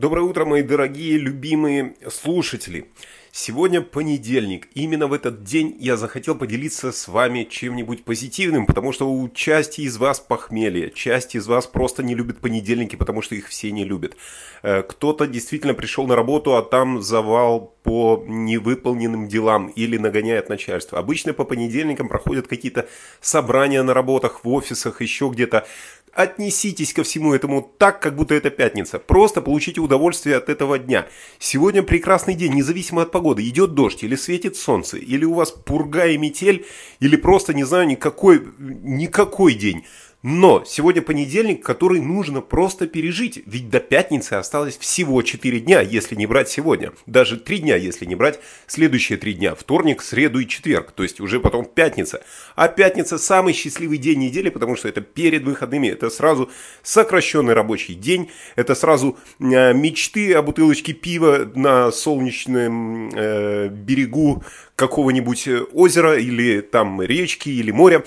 Доброе утро, мои дорогие, любимые слушатели. Сегодня понедельник. Именно в этот день я захотел поделиться с вами чем-нибудь позитивным, потому что у части из вас похмелье, часть из вас просто не любит понедельники, потому что их все не любят. Э, кто-то действительно пришел на работу, а там завал по невыполненным делам или нагоняет начальство. Обычно по понедельникам проходят какие-то собрания на работах, в офисах, еще где-то. Отнеситесь ко всему этому так, как будто это пятница. Просто получите удовольствие от этого дня. Сегодня прекрасный день, независимо от погоды. Идет дождь, или светит солнце, или у вас пурга и метель, или просто, не знаю, никакой, никакой день. Но сегодня понедельник, который нужно просто пережить, ведь до пятницы осталось всего 4 дня, если не брать сегодня. Даже 3 дня, если не брать следующие 3 дня, вторник, среду и четверг, то есть уже потом пятница. А пятница самый счастливый день недели, потому что это перед выходными, это сразу сокращенный рабочий день, это сразу э, мечты о бутылочке пива на солнечном э, берегу какого-нибудь озера или там речки или моря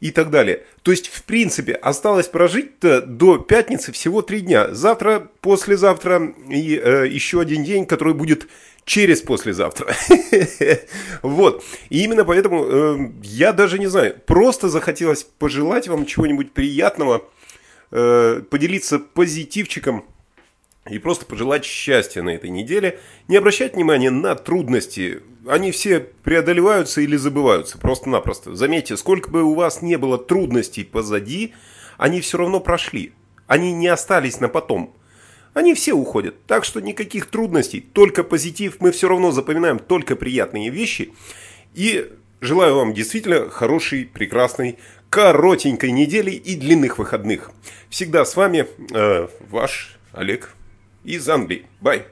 и так далее. То есть, в принципе, осталось прожить-то до пятницы всего три дня. Завтра, послезавтра и э, еще один день, который будет через послезавтра. вот. И именно поэтому э, я даже не знаю, просто захотелось пожелать вам чего-нибудь приятного, э, поделиться позитивчиком и просто пожелать счастья на этой неделе. Не обращать внимания на трудности. Они все преодолеваются или забываются просто-напросто. Заметьте, сколько бы у вас не было трудностей позади, они все равно прошли. Они не остались на потом. Они все уходят. Так что никаких трудностей, только позитив. Мы все равно запоминаем только приятные вещи. И желаю вам действительно хорошей, прекрасной, коротенькой недели и длинных выходных. Всегда с вами э, ваш Олег из Англии. Бай!